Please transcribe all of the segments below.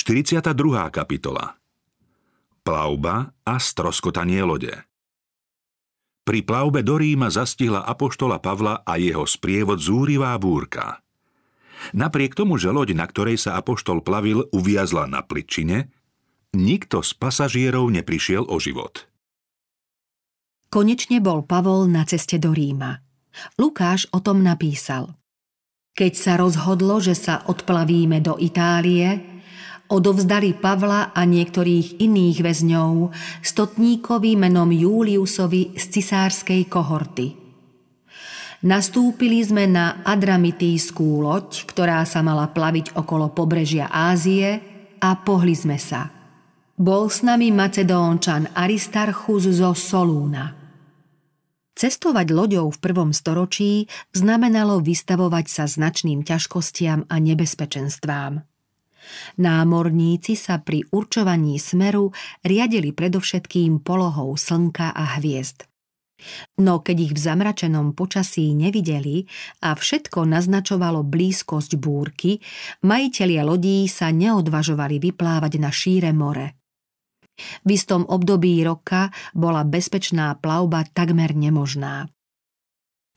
42. kapitola Plavba a stroskotanie lode Pri plavbe do Ríma zastihla apoštola Pavla a jeho sprievod zúrivá búrka. Napriek tomu, že loď, na ktorej sa apoštol plavil, uviazla na pličine, nikto z pasažierov neprišiel o život. Konečne bol Pavol na ceste do Ríma. Lukáš o tom napísal. Keď sa rozhodlo, že sa odplavíme do Itálie, odovzdali Pavla a niektorých iných väzňov stotníkovi menom Juliusovi z cisárskej kohorty. Nastúpili sme na Adramitijskú loď, ktorá sa mala plaviť okolo pobrežia Ázie a pohli sme sa. Bol s nami Macedónčan Aristarchus zo Solúna – Cestovať loďou v prvom storočí znamenalo vystavovať sa značným ťažkostiam a nebezpečenstvám. Námorníci sa pri určovaní smeru riadili predovšetkým polohou slnka a hviezd. No keď ich v zamračenom počasí nevideli a všetko naznačovalo blízkosť búrky, majitelia lodí sa neodvažovali vyplávať na šíre more – v istom období roka bola bezpečná plavba takmer nemožná.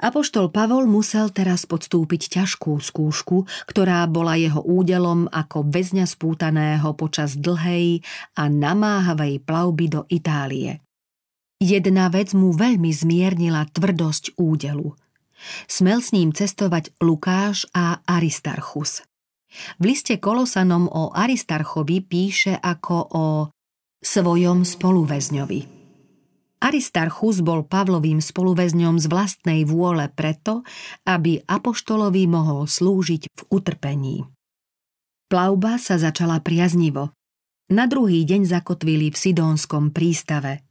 Apoštol Pavol musel teraz podstúpiť ťažkú skúšku, ktorá bola jeho údelom ako väzňa spútaného počas dlhej a namáhavej plavby do Itálie. Jedna vec mu veľmi zmiernila tvrdosť údelu. Smel s ním cestovať Lukáš a Aristarchus. V liste Kolosanom o Aristarchovi píše ako o svojom spoluväzňovi. Aristarchus bol Pavlovým spoluväzňom z vlastnej vôle preto, aby apoštolovi mohol slúžiť v utrpení. Plavba sa začala priaznivo. Na druhý deň zakotvili v Sidónskom prístave.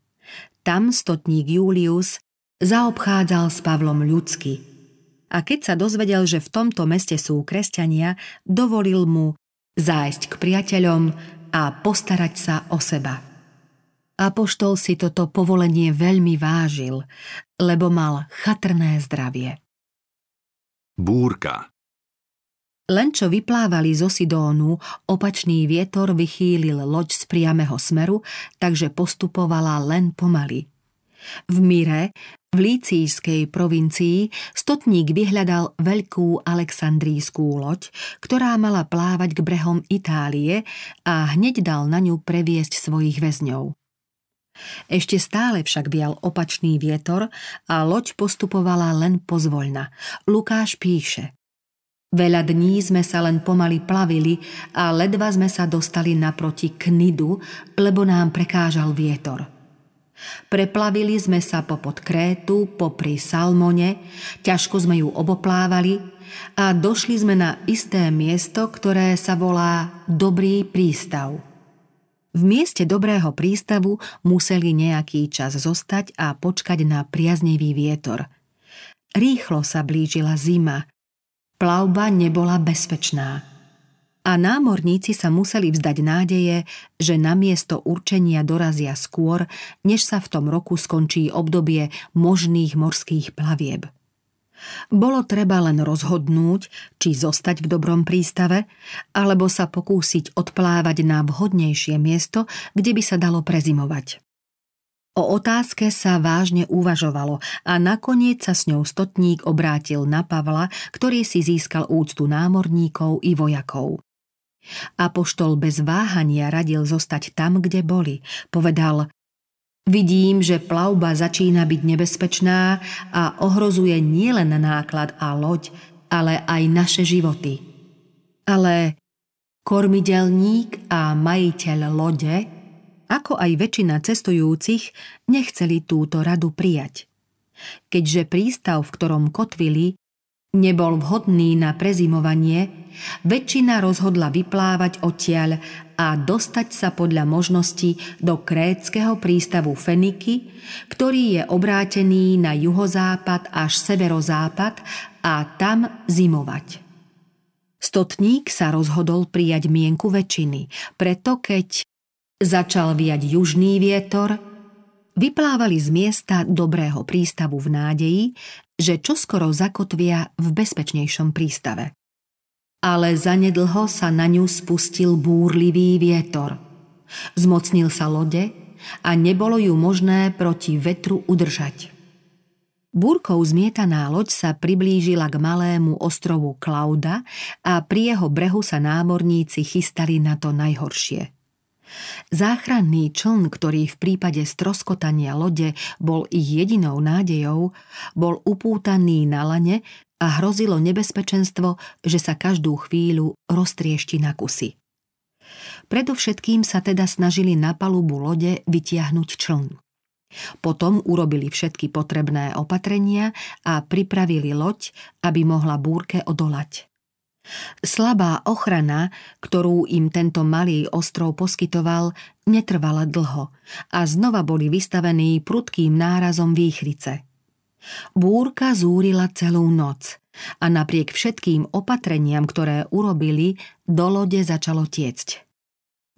Tam stotník Julius zaobchádzal s Pavlom ľudsky. A keď sa dozvedel, že v tomto meste sú kresťania, dovolil mu zájsť k priateľom a postarať sa o seba. Apoštol si toto povolenie veľmi vážil, lebo mal chatrné zdravie. Búrka len čo vyplávali zo Sidónu, opačný vietor vychýlil loď z priameho smeru, takže postupovala len pomaly. V Mire, v Lícijskej provincii, stotník vyhľadal veľkú Alexandrijskú loď, ktorá mala plávať k brehom Itálie a hneď dal na ňu previesť svojich väzňov. Ešte stále však vial opačný vietor a loď postupovala len pozvoľna. Lukáš píše Veľa dní sme sa len pomaly plavili a ledva sme sa dostali naproti Knidu, lebo nám prekážal vietor. Preplavili sme sa popod Krétu, popri Salmone, ťažko sme ju oboplávali a došli sme na isté miesto, ktoré sa volá Dobrý prístav. V mieste dobrého prístavu museli nejaký čas zostať a počkať na priaznevý vietor. Rýchlo sa blížila zima. Plavba nebola bezpečná a námorníci sa museli vzdať nádeje, že na miesto určenia dorazia skôr, než sa v tom roku skončí obdobie možných morských plavieb. Bolo treba len rozhodnúť, či zostať v dobrom prístave, alebo sa pokúsiť odplávať na vhodnejšie miesto, kde by sa dalo prezimovať. O otázke sa vážne uvažovalo a nakoniec sa s ňou stotník obrátil na Pavla, ktorý si získal úctu námorníkov i vojakov. Apoštol bez váhania radil zostať tam, kde boli. Povedal, vidím, že plavba začína byť nebezpečná a ohrozuje nielen náklad a loď, ale aj naše životy. Ale kormidelník a majiteľ lode, ako aj väčšina cestujúcich, nechceli túto radu prijať. Keďže prístav, v ktorom kotvili, nebol vhodný na prezimovanie, väčšina rozhodla vyplávať odtiaľ a dostať sa podľa možností do kréckého prístavu Feniky, ktorý je obrátený na juhozápad až severozápad a tam zimovať. Stotník sa rozhodol prijať mienku väčšiny, preto keď začal viať južný vietor, vyplávali z miesta dobrého prístavu v nádeji, že čoskoro zakotvia v bezpečnejšom prístave. Ale zanedlho sa na ňu spustil búrlivý vietor. Zmocnil sa lode a nebolo ju možné proti vetru udržať. Búrkou zmietaná loď sa priblížila k malému ostrovu Klauda a pri jeho brehu sa námorníci chystali na to najhoršie. Záchranný čln, ktorý v prípade stroskotania lode bol ich jedinou nádejou, bol upútaný na lane a hrozilo nebezpečenstvo, že sa každú chvíľu roztriešti na kusy. Predovšetkým sa teda snažili na palubu lode vytiahnuť čln. Potom urobili všetky potrebné opatrenia a pripravili loď, aby mohla búrke odolať. Slabá ochrana, ktorú im tento malý ostrov poskytoval, netrvala dlho a znova boli vystavení prudkým nárazom výchrice. Búrka zúrila celú noc a napriek všetkým opatreniam, ktoré urobili, do lode začalo tiecť.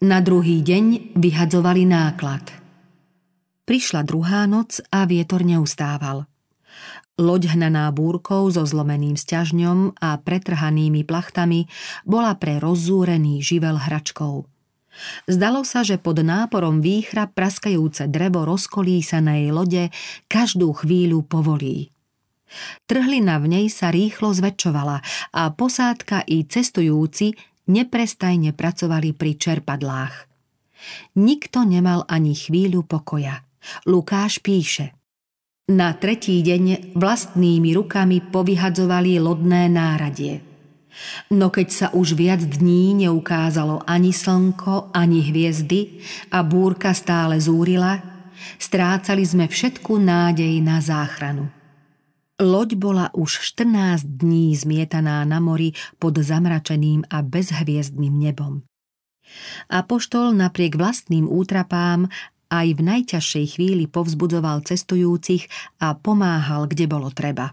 Na druhý deň vyhadzovali náklad – Prišla druhá noc a vietor neustával. Loď hnaná búrkou so zlomeným sťažňom a pretrhanými plachtami bola pre rozzúrený živel hračkou. Zdalo sa, že pod náporom výchra praskajúce drevo rozkolísanej lode každú chvíľu povolí. Trhlina v nej sa rýchlo zväčšovala a posádka i cestujúci neprestajne pracovali pri čerpadlách. Nikto nemal ani chvíľu pokoja. Lukáš píše Na tretí deň vlastnými rukami povyhadzovali lodné náradie. No keď sa už viac dní neukázalo ani slnko, ani hviezdy a búrka stále zúrila, strácali sme všetku nádej na záchranu. Loď bola už 14 dní zmietaná na mori pod zamračeným a bezhviezdným nebom. Apoštol napriek vlastným útrapám aj v najťažšej chvíli povzbudzoval cestujúcich a pomáhal, kde bolo treba.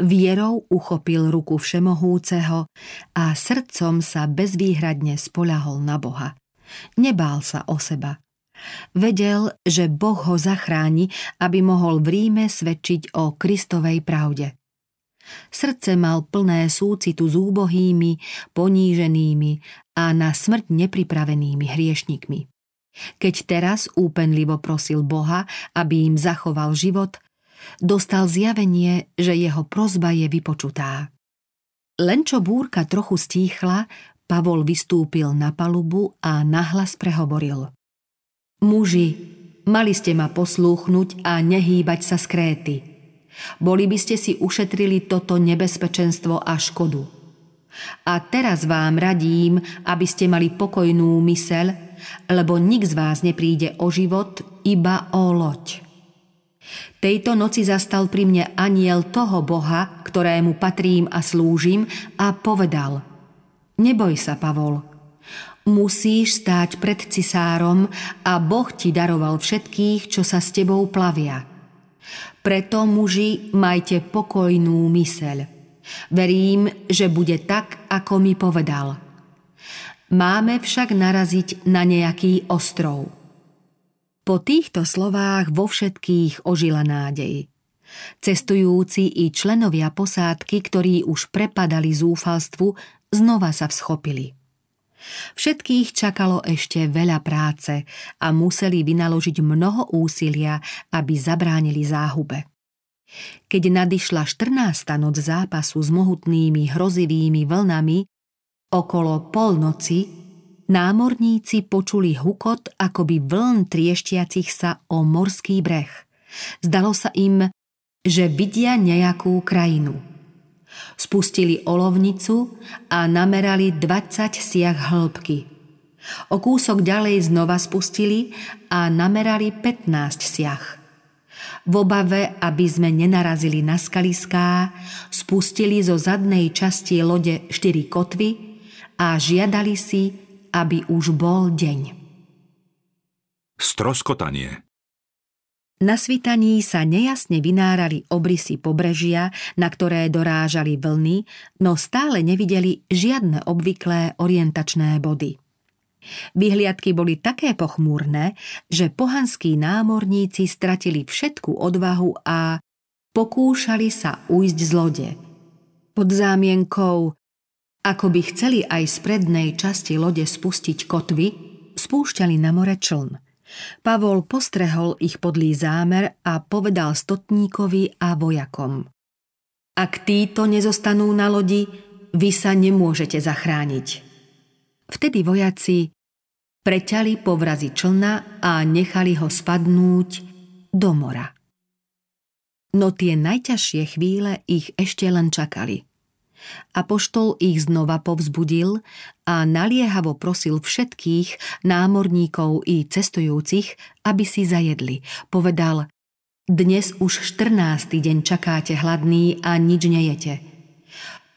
Vierou uchopil ruku všemohúceho a srdcom sa bezvýhradne spoľahol na Boha. Nebál sa o seba. Vedel, že Boh ho zachráni, aby mohol v Ríme svedčiť o Kristovej pravde. Srdce mal plné súcitu s úbohými, poníženými a na smrť nepripravenými hriešnikmi. Keď teraz úpenlivo prosil Boha, aby im zachoval život, dostal zjavenie, že jeho prozba je vypočutá. Len čo búrka trochu stíchla, Pavol vystúpil na palubu a nahlas prehovoril. Muži, mali ste ma poslúchnuť a nehýbať sa z kréty. Boli by ste si ušetrili toto nebezpečenstvo a škodu. A teraz vám radím, aby ste mali pokojnú myseľ lebo nik z vás nepríde o život, iba o loď. Tejto noci zastal pri mne aniel toho Boha, ktorému patrím a slúžim, a povedal Neboj sa, Pavol, musíš stáť pred cisárom a Boh ti daroval všetkých, čo sa s tebou plavia. Preto, muži, majte pokojnú myseľ. Verím, že bude tak, ako mi povedal – Máme však naraziť na nejaký ostrov. Po týchto slovách vo všetkých ožila nádej. Cestujúci i členovia posádky, ktorí už prepadali zúfalstvu, znova sa vschopili. Všetkých čakalo ešte veľa práce a museli vynaložiť mnoho úsilia, aby zabránili záhube. Keď nadišla 14. noc zápasu s mohutnými hrozivými vlnami, Okolo polnoci námorníci počuli hukot akoby vln trieštiacich sa o morský breh. Zdalo sa im, že vidia nejakú krajinu. Spustili olovnicu a namerali 20 siah hĺbky. O kúsok ďalej znova spustili a namerali 15 siah. V obave, aby sme nenarazili na skaliská, spustili zo zadnej časti lode štyri kotvy a žiadali si, aby už bol deň. Stroskotanie na svitaní sa nejasne vynárali obrysy pobrežia, na ktoré dorážali vlny, no stále nevideli žiadne obvyklé orientačné body. Vyhliadky boli také pochmúrne, že pohanskí námorníci stratili všetku odvahu a pokúšali sa ujsť z lode. Pod zámienkou Ako by chceli aj z prednej časti lode spustiť kotvy, spúšťali na more čln. Pavol postrehol ich podlý zámer a povedal stotníkovi a vojakom. Ak títo nezostanú na lodi, vy sa nemôžete zachrániť. Vtedy vojaci preťali povrazy člna a nechali ho spadnúť do mora. No tie najťažšie chvíle ich ešte len čakali – Apoštol ich znova povzbudil a naliehavo prosil všetkých námorníkov i cestujúcich, aby si zajedli. Povedal, dnes už 14. deň čakáte hladný a nič nejete.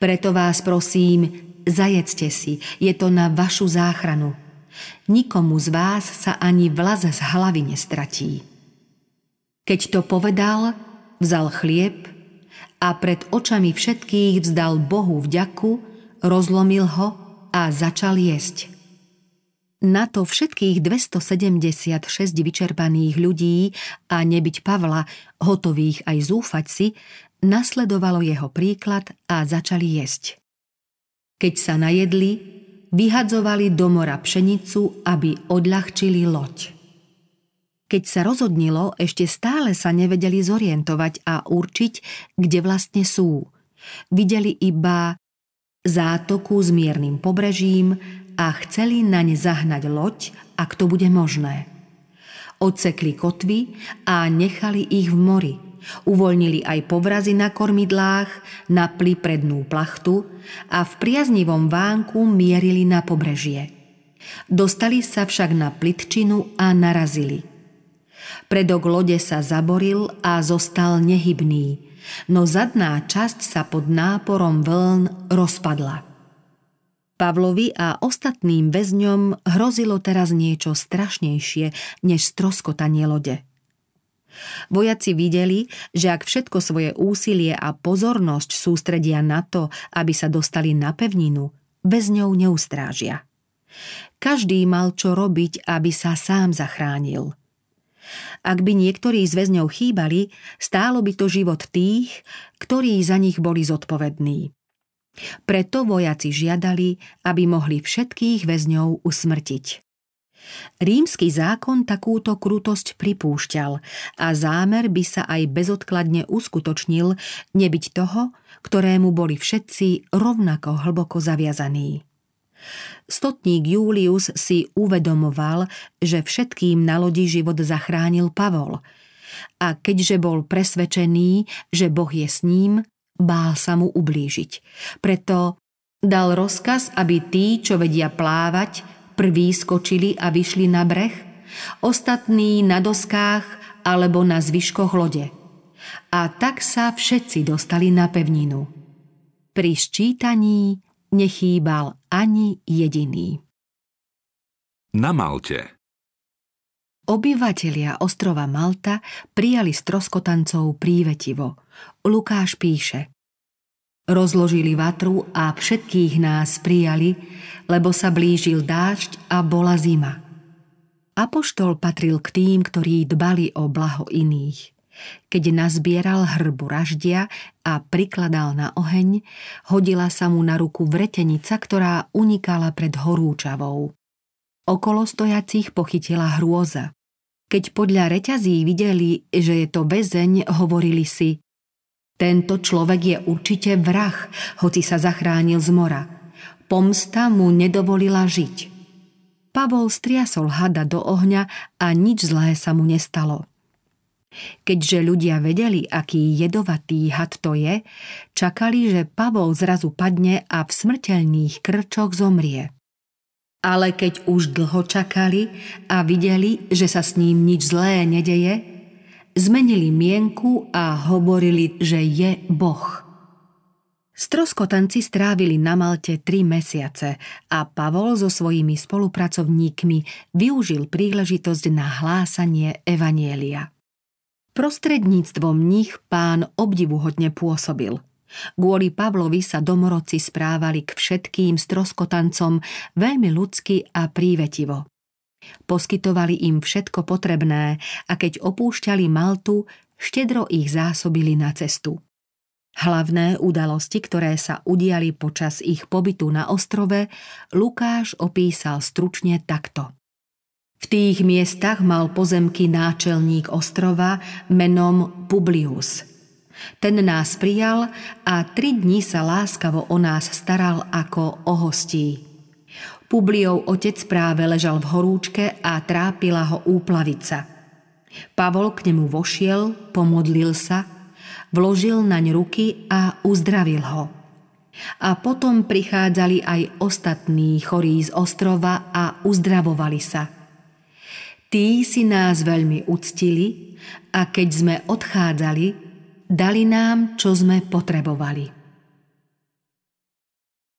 Preto vás prosím, zajedzte si, je to na vašu záchranu. Nikomu z vás sa ani vlas z hlavy nestratí. Keď to povedal, vzal chlieb, a pred očami všetkých vzdal Bohu vďaku, rozlomil ho a začal jesť. Na to všetkých 276 vyčerpaných ľudí a nebyť Pavla, hotových aj zúfať si, nasledovalo jeho príklad a začali jesť. Keď sa najedli, vyhadzovali do mora pšenicu, aby odľahčili loď. Keď sa rozhodnilo, ešte stále sa nevedeli zorientovať a určiť, kde vlastne sú. Videli iba zátoku s miernym pobrežím a chceli na ne zahnať loď, ak to bude možné. Odsekli kotvy a nechali ich v mori. Uvoľnili aj povrazy na kormidlách, napli prednú plachtu a v priaznivom vánku mierili na pobrežie. Dostali sa však na plitčinu a narazili – Predok lode sa zaboril a zostal nehybný, no zadná časť sa pod náporom vln rozpadla. Pavlovi a ostatným väzňom hrozilo teraz niečo strašnejšie než stroskotanie lode. Vojaci videli, že ak všetko svoje úsilie a pozornosť sústredia na to, aby sa dostali na pevninu, väzňov neustrážia. Každý mal čo robiť, aby sa sám zachránil – ak by niektorí z väzňov chýbali, stálo by to život tých, ktorí za nich boli zodpovední. Preto vojaci žiadali, aby mohli všetkých väzňov usmrtiť. Rímsky zákon takúto krutosť pripúšťal a zámer by sa aj bezodkladne uskutočnil nebyť toho, ktorému boli všetci rovnako hlboko zaviazaní. Stotník Julius si uvedomoval, že všetkým na lodi život zachránil Pavol. A keďže bol presvedčený, že Boh je s ním, bál sa mu ublížiť. Preto dal rozkaz, aby tí, čo vedia plávať, prví skočili a vyšli na breh, ostatní na doskách alebo na zvyškoch lode. A tak sa všetci dostali na pevninu. Pri ščítaní nechýbal ani jediný. Na Malte Obyvatelia ostrova Malta prijali stroskotancov prívetivo. Lukáš píše Rozložili vatru a všetkých nás prijali, lebo sa blížil dážď a bola zima. Apoštol patril k tým, ktorí dbali o blaho iných. Keď nazbieral hrbu raždia a prikladal na oheň, hodila sa mu na ruku vretenica, ktorá unikala pred horúčavou. Okolo stojacích pochytila hrôza. Keď podľa reťazí videli, že je to väzeň, hovorili si Tento človek je určite vrah, hoci sa zachránil z mora. Pomsta mu nedovolila žiť. Pavol striasol hada do ohňa a nič zlé sa mu nestalo. Keďže ľudia vedeli, aký jedovatý had to je, čakali, že Pavol zrazu padne a v smrteľných krčoch zomrie. Ale keď už dlho čakali a videli, že sa s ním nič zlé nedeje, zmenili mienku a hovorili, že je Boh. Stroskotanci strávili na Malte tri mesiace a Pavol so svojimi spolupracovníkmi využil príležitosť na hlásanie Evanielia. Prostredníctvom nich pán obdivuhodne pôsobil. Kvôli Pavlovi sa domorodci správali k všetkým stroskotancom veľmi ľudsky a prívetivo. Poskytovali im všetko potrebné a keď opúšťali Maltu, štedro ich zásobili na cestu. Hlavné udalosti, ktoré sa udiali počas ich pobytu na ostrove, Lukáš opísal stručne takto. V tých miestach mal pozemky náčelník ostrova menom Publius. Ten nás prijal a tri dní sa láskavo o nás staral ako o hostí. Publiov otec práve ležal v horúčke a trápila ho úplavica. Pavol k nemu vošiel, pomodlil sa vložil naň ruky a uzdravil ho. A potom prichádzali aj ostatní chorí z ostrova a uzdravovali sa. Tí si nás veľmi uctili a keď sme odchádzali, dali nám, čo sme potrebovali.